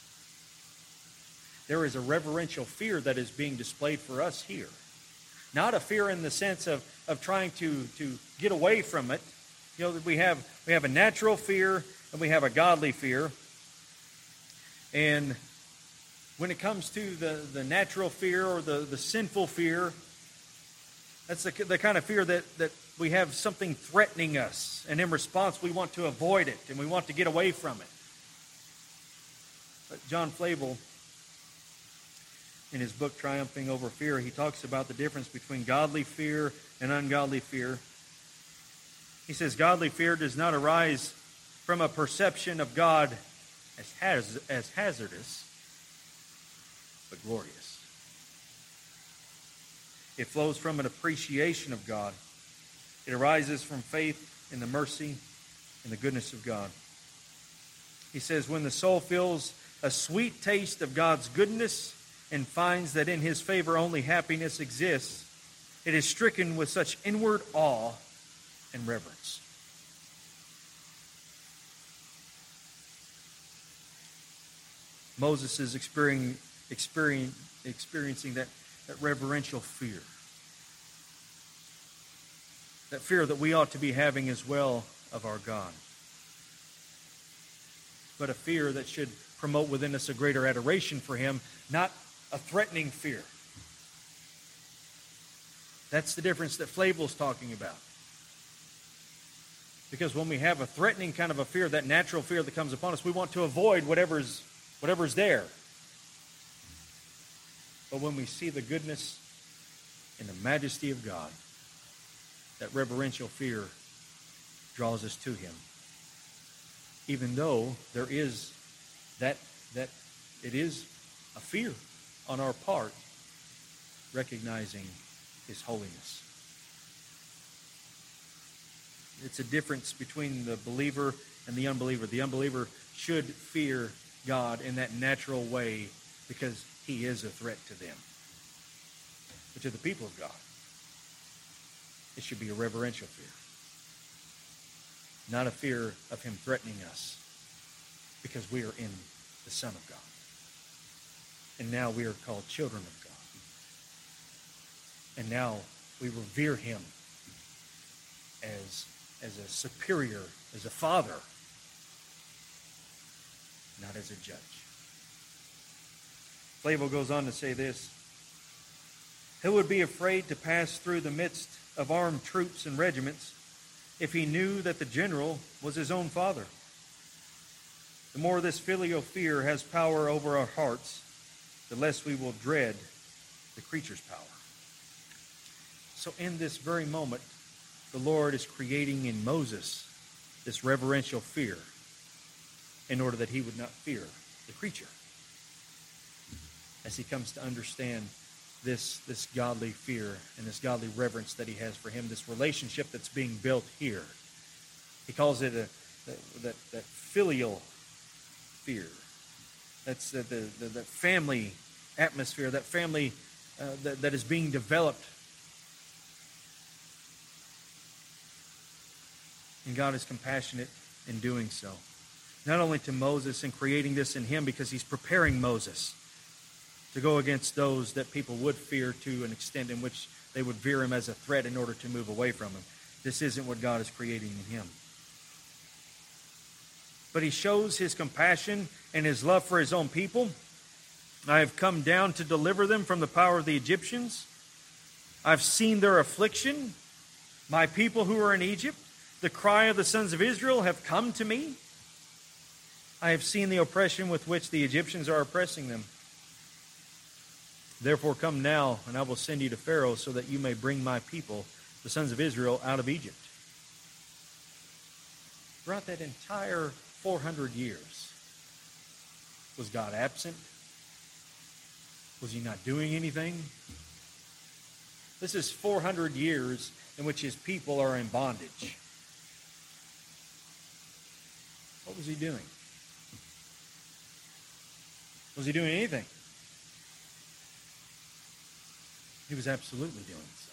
there is a reverential fear that is being displayed for us here. Not a fear in the sense of, of trying to, to get away from it. You know, we have, we have a natural fear and we have a godly fear. And when it comes to the, the natural fear or the, the sinful fear, that's the, the kind of fear that, that we have something threatening us. And in response, we want to avoid it and we want to get away from it. But John Flavel in his book Triumphing Over Fear, he talks about the difference between godly fear and ungodly fear. He says, Godly fear does not arise from a perception of God as, haz- as hazardous, but glorious. It flows from an appreciation of God. It arises from faith in the mercy and the goodness of God. He says, when the soul feels a sweet taste of God's goodness, and finds that in his favor only happiness exists, it is stricken with such inward awe and reverence. Moses is experiencing, experiencing that, that reverential fear. That fear that we ought to be having as well of our God. But a fear that should promote within us a greater adoration for Him, not a threatening fear. That's the difference that Flavel's talking about. Because when we have a threatening kind of a fear, that natural fear that comes upon us, we want to avoid whatever's, whatever's there. But when we see the goodness and the majesty of God, that reverential fear draws us to him. Even though there is that that it is a fear on our part, recognizing his holiness. It's a difference between the believer and the unbeliever. The unbeliever should fear God in that natural way because he is a threat to them. But to the people of God, it should be a reverential fear. Not a fear of him threatening us because we are in the Son of God. And now we are called children of God. And now we revere him as, as a superior, as a father, not as a judge. Flavel goes on to say this Who would be afraid to pass through the midst of armed troops and regiments if he knew that the general was his own father? The more this filial fear has power over our hearts, the less we will dread the creature's power. So, in this very moment, the Lord is creating in Moses this reverential fear in order that he would not fear the creature. As he comes to understand this, this godly fear and this godly reverence that he has for him, this relationship that's being built here. He calls it a, that, that filial fear. That's the, the, the, the family atmosphere, that family uh, that, that is being developed And God is compassionate in doing so. Not only to Moses and creating this in him because he's preparing Moses to go against those that people would fear to an extent in which they would fear him as a threat in order to move away from him. This isn't what God is creating in him. But he shows his compassion and his love for his own people. I have come down to deliver them from the power of the Egyptians. I've seen their affliction, my people who are in Egypt. The cry of the sons of Israel have come to me. I have seen the oppression with which the Egyptians are oppressing them. Therefore, come now, and I will send you to Pharaoh so that you may bring my people, the sons of Israel, out of Egypt. Throughout that entire 400 years, was God absent? Was he not doing anything? This is 400 years in which his people are in bondage. What was he doing? Was he doing anything? He was absolutely doing something.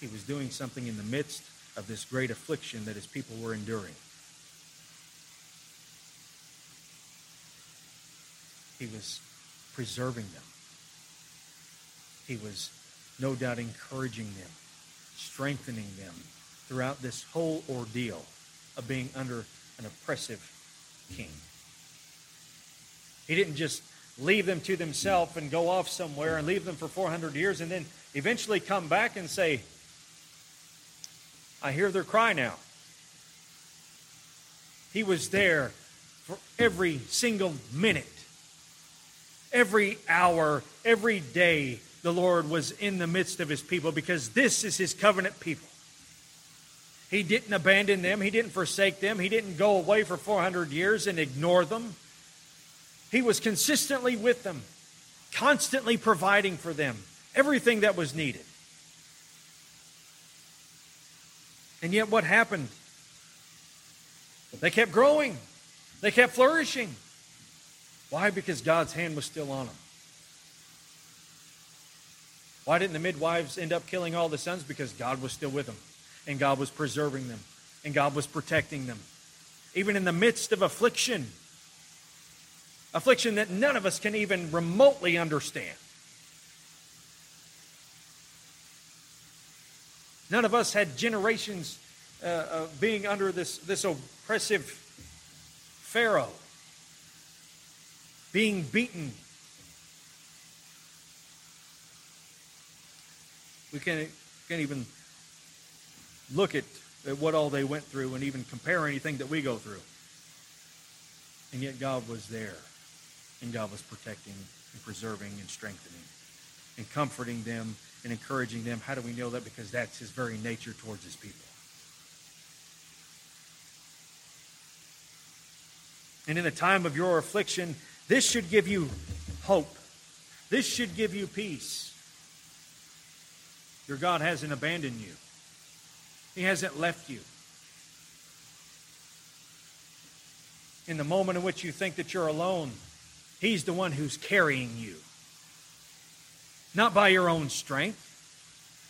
He was doing something in the midst of this great affliction that his people were enduring. He was preserving them. He was no doubt encouraging them, strengthening them throughout this whole ordeal of being under an oppressive king. He didn't just leave them to themselves and go off somewhere and leave them for 400 years and then eventually come back and say, I hear their cry now. He was there for every single minute, every hour, every day. The Lord was in the midst of his people because this is his covenant people. He didn't abandon them. He didn't forsake them. He didn't go away for 400 years and ignore them. He was consistently with them, constantly providing for them everything that was needed. And yet, what happened? They kept growing, they kept flourishing. Why? Because God's hand was still on them. Why didn't the midwives end up killing all the sons? Because God was still with them and God was preserving them, and God was protecting them. Even in the midst of affliction, affliction that none of us can even remotely understand. None of us had generations uh, uh, being under this, this oppressive Pharaoh, being beaten. We can't, can't even look at, at what all they went through and even compare anything that we go through. And yet God was there. And God was protecting and preserving and strengthening and comforting them and encouraging them. How do we know that? Because that's his very nature towards his people. And in the time of your affliction, this should give you hope. This should give you peace. Your God hasn't abandoned you, He hasn't left you. In the moment in which you think that you're alone, He's the one who's carrying you. Not by your own strength.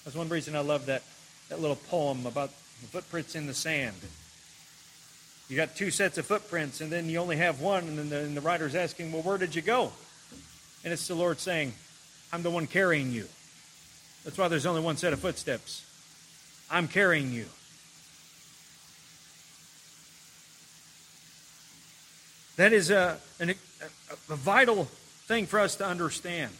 That's one reason I love that, that little poem about the footprints in the sand. You got two sets of footprints, and then you only have one, and then the, and the writer's asking, Well, where did you go? And it's the Lord saying, I'm the one carrying you. That's why there's only one set of footsteps. I'm carrying you. That is a, an, a, a vital thing for us to understand.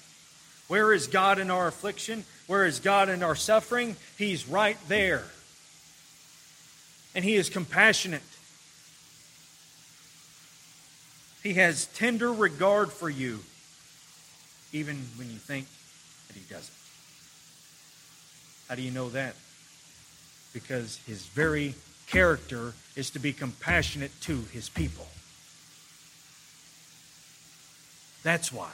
Where is God in our affliction? Where is God in our suffering? He's right there. And He is compassionate. He has tender regard for you, even when you think that He doesn't. How do you know that? Because His very character is to be compassionate to His people. That's why.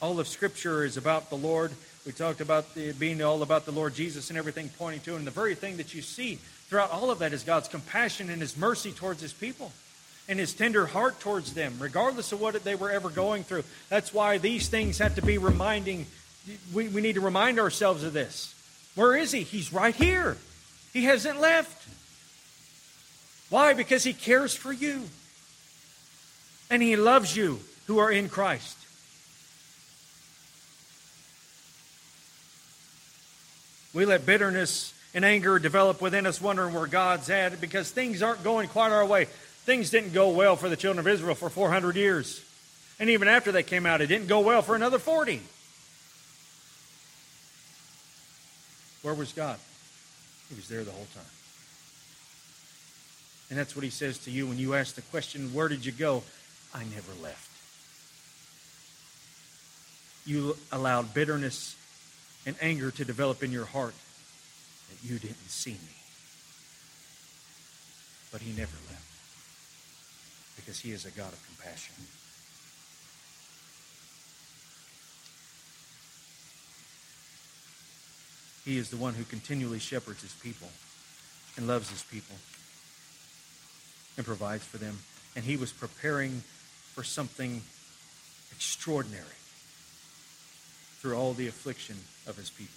All of Scripture is about the Lord. We talked about being all about the Lord Jesus and everything pointing to. And the very thing that you see throughout all of that is God's compassion and His mercy towards His people and His tender heart towards them, regardless of what they were ever going through. That's why these things have to be reminding. We, we need to remind ourselves of this. Where is He? He's right here. He hasn't left. Why? Because He cares for you. And He loves you who are in Christ. We let bitterness and anger develop within us, wondering where God's at because things aren't going quite our way. Things didn't go well for the children of Israel for 400 years. And even after they came out, it didn't go well for another 40. Where was God? He was there the whole time. And that's what he says to you when you ask the question, Where did you go? I never left. You allowed bitterness and anger to develop in your heart that you didn't see me. But he never left because he is a God of compassion. He is the one who continually shepherds his people and loves his people and provides for them. And he was preparing for something extraordinary through all the affliction of his people.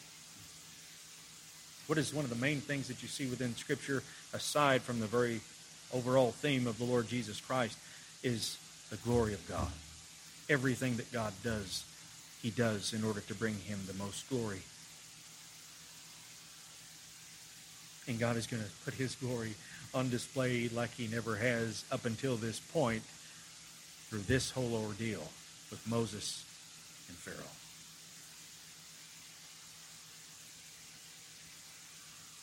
What is one of the main things that you see within Scripture, aside from the very overall theme of the Lord Jesus Christ, is the glory of God. Everything that God does, he does in order to bring him the most glory. And God is going to put his glory on display like he never has up until this point through this whole ordeal with Moses and Pharaoh.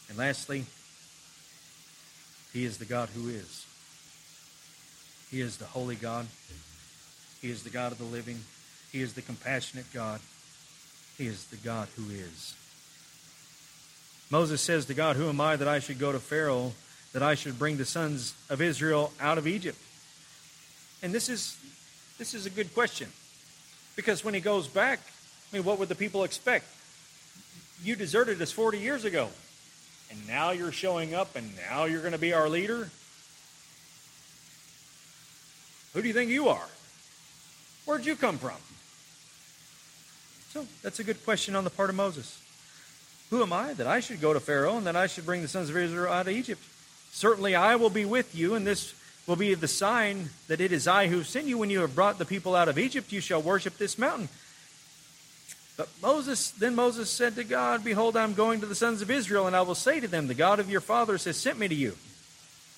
And lastly, He is the God who is. He is the holy God. He is the God of the living. He is the compassionate God. He is the God who is. Moses says to God, Who am I that I should go to Pharaoh, that I should bring the sons of Israel out of Egypt? And this is, this is a good question. Because when he goes back, I mean, what would the people expect? You deserted us 40 years ago and now you're showing up and now you're going to be our leader? Who do you think you are? Where'd you come from? So that's a good question on the part of Moses. Who am I that I should go to Pharaoh and that I should bring the sons of Israel out of Egypt? Certainly I will be with you, and this will be the sign that it is I who sent you. When you have brought the people out of Egypt, you shall worship this mountain. But Moses, then Moses said to God, Behold, I'm going to the sons of Israel, and I will say to them, The God of your fathers has sent me to you.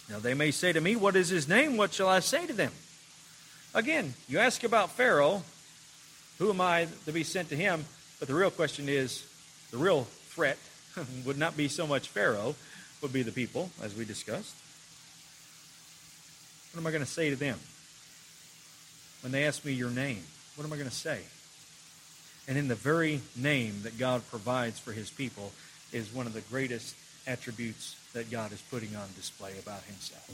Now they may say to me, What is his name? What shall I say to them? Again, you ask about Pharaoh, who am I to be sent to him? But the real question is, the real threat would not be so much Pharaoh, would be the people, as we discussed. What am I going to say to them? When they ask me your name, what am I going to say? And in the very name that God provides for his people is one of the greatest attributes that God is putting on display about himself.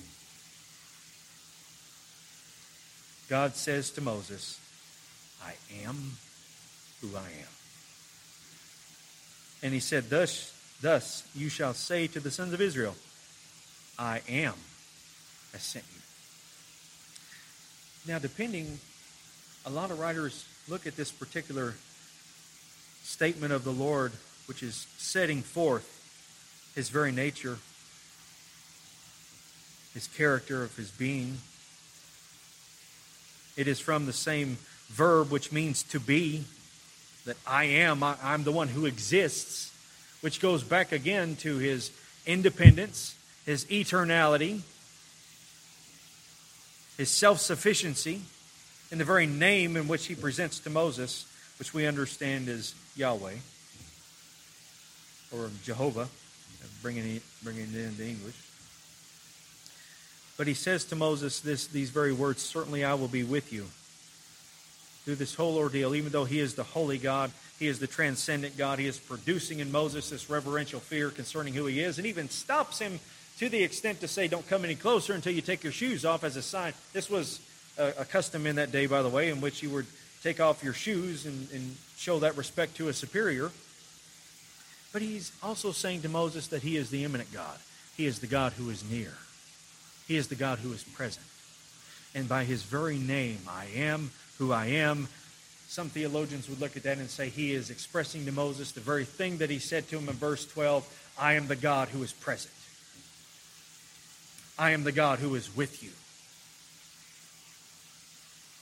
God says to Moses, I am who I am. And he said, Thus, thus you shall say to the sons of Israel, I am has sent you. Now, depending, a lot of writers look at this particular statement of the Lord, which is setting forth his very nature, his character of his being. It is from the same verb which means to be, that I am, I, am the one who exists, which goes back again to his independence, his eternality, his self sufficiency, in the very name in which he presents to Moses, which we understand as Yahweh or Jehovah, bringing it, bringing it into English. But he says to Moses this, these very words Certainly I will be with you through this whole ordeal, even though he is the holy God, he is the transcendent God, he is producing in Moses this reverential fear concerning who he is, and even stops him to the extent to say, Don't come any closer until you take your shoes off as a sign. This was a, a custom in that day, by the way, in which you would take off your shoes and, and show that respect to a superior. But he's also saying to Moses that he is the immanent God. He is the God who is near. He is the God who is present. And by his very name, I am who I am, some theologians would look at that and say he is expressing to Moses the very thing that he said to him in verse 12 I am the God who is present. I am the God who is with you.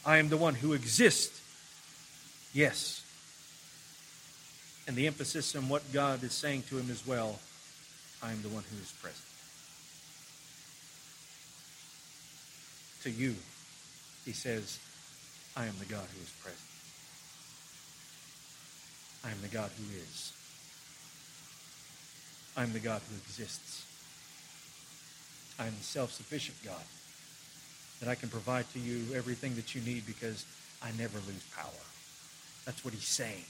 I am the one who exists. Yes. And the emphasis on what God is saying to him as well I am the one who is present. To you, he says, I am the God who is present. I am the God who is. I am the God who exists. I am the self-sufficient God that I can provide to you everything that you need because I never lose power. That's what he's saying.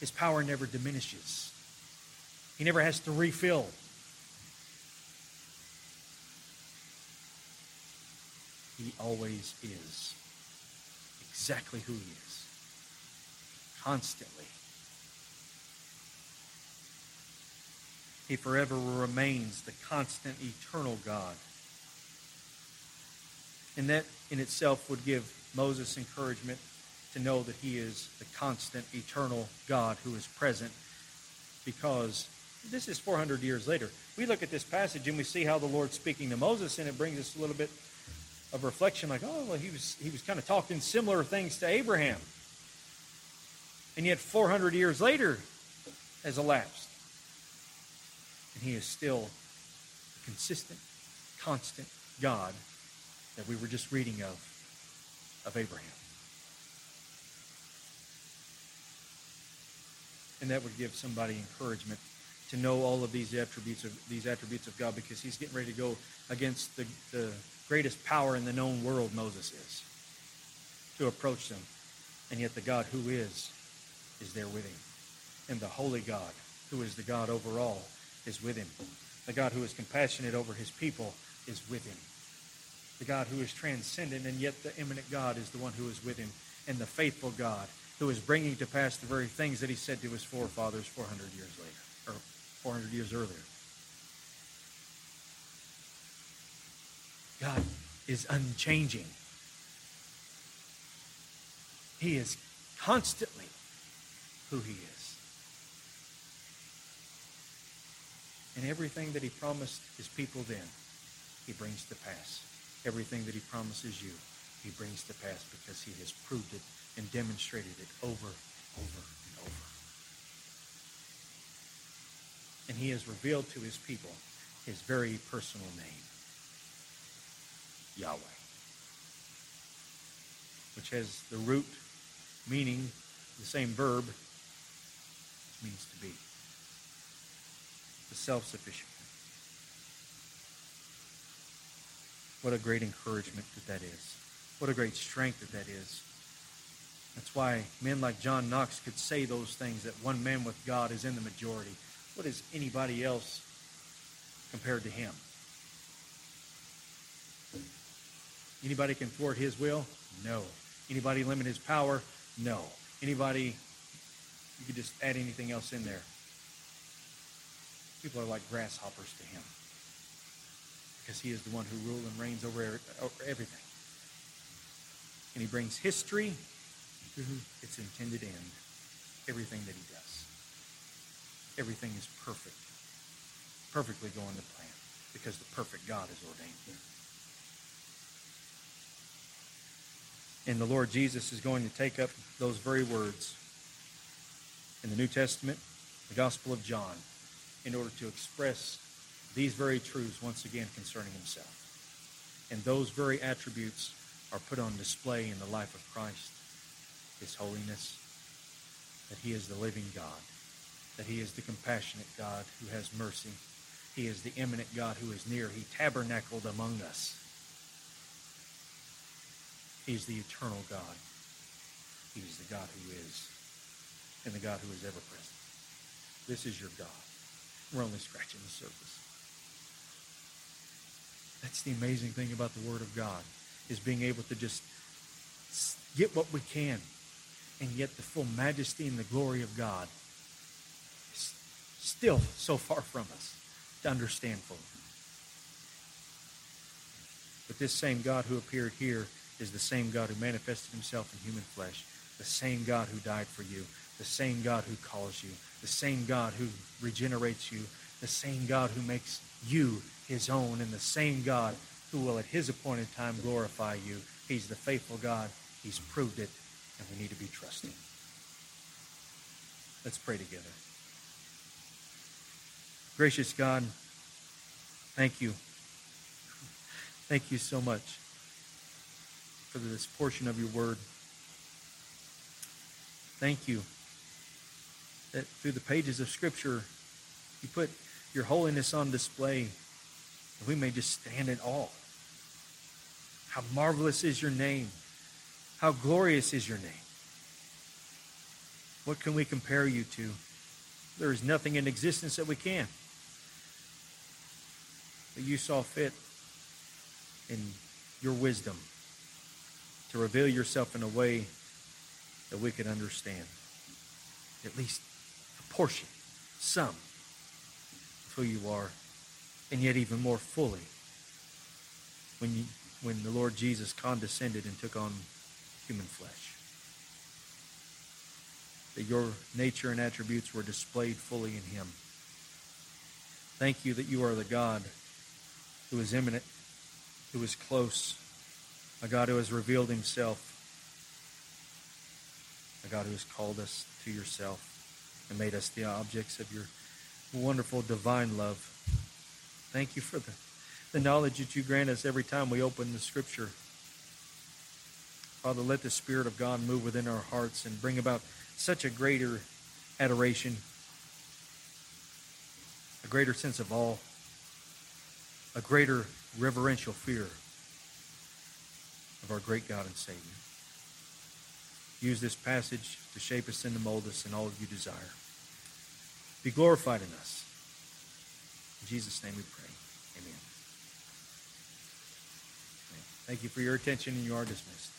His power never diminishes. He never has to refill. He always is exactly who he is. Constantly. He forever remains the constant, eternal God. And that in itself would give Moses encouragement to know that he is the constant, eternal God who is present because this is 400 years later. We look at this passage and we see how the Lord's speaking to Moses, and it brings us a little bit of reflection like, oh, well, he was, he was kind of talking similar things to Abraham. And yet 400 years later has elapsed. And he is still a consistent, constant God that we were just reading of, of Abraham. And that would give somebody encouragement to know all of these attributes of these attributes of God because he's getting ready to go against the, the greatest power in the known world, Moses is, to approach them. And yet the God who is, is there with him. And the holy God, who is the God over all, is with him. The God who is compassionate over his people is with him. The God who is transcendent and yet the immanent God is the one who is with him. And the faithful God who is bringing to pass the very things that he said to his forefathers 400 years later, or 400 years earlier. God is unchanging. He is constantly who he is. And everything that he promised his people then, he brings to pass. Everything that he promises you, he brings to pass because he has proved it and demonstrated it over, over, and over. And he has revealed to his people his very personal name. Yahweh, which has the root meaning, the same verb, means to be. The self-sufficient. What a great encouragement that that is. What a great strength that that is. Why men like John Knox could say those things that one man with God is in the majority. What is anybody else compared to him? Anybody can thwart his will? No. Anybody limit his power? No. Anybody, you could just add anything else in there. People are like grasshoppers to him because he is the one who rules and reigns over everything. And he brings history to its intended end. Everything that he does. Everything is perfect. Perfectly going to plan because the perfect God is ordained here. And the Lord Jesus is going to take up those very words in the New Testament, the Gospel of John, in order to express these very truths once again concerning himself. And those very attributes are put on display in the life of Christ. His holiness, that he is the living God, that he is the compassionate God who has mercy. He is the immanent God who is near. He tabernacled among us. He is the eternal God. He is the God who is, and the God who is ever present. This is your God. We're only scratching the surface. That's the amazing thing about the Word of God, is being able to just get what we can, and yet the full majesty and the glory of God is still so far from us to understand fully. But this same God who appeared here is the same God who manifested himself in human flesh, the same God who died for you, the same God who calls you, the same God who regenerates you, the same God who makes you his own, and the same God who will at his appointed time glorify you. He's the faithful God. He's proved it, and we need to be trusting. Let's pray together. Gracious God, thank you. Thank you so much for this portion of your word. Thank you that through the pages of Scripture, you put your holiness on display, that we may just stand in awe. How marvelous is your name! How glorious is your name! What can we compare you to? There is nothing in existence that we can. But you saw fit in your wisdom to reveal yourself in a way that we could understand. At least a portion, some of who you are, and yet even more fully when, you, when the Lord Jesus condescended and took on human flesh. That your nature and attributes were displayed fully in him. Thank you that you are the God who is immanent, who is close, a God who has revealed himself, a God who has called us to yourself and made us the objects of your wonderful divine love. Thank you for the, the knowledge that you grant us every time we open the scripture. Father, let the Spirit of God move within our hearts and bring about such a greater adoration, a greater sense of awe, a greater reverential fear of our great God and Savior. Use this passage to shape us and to mold us in all you desire. Be glorified in us. In Jesus' name we pray. Amen. Thank you for your attention, and you are dismissed.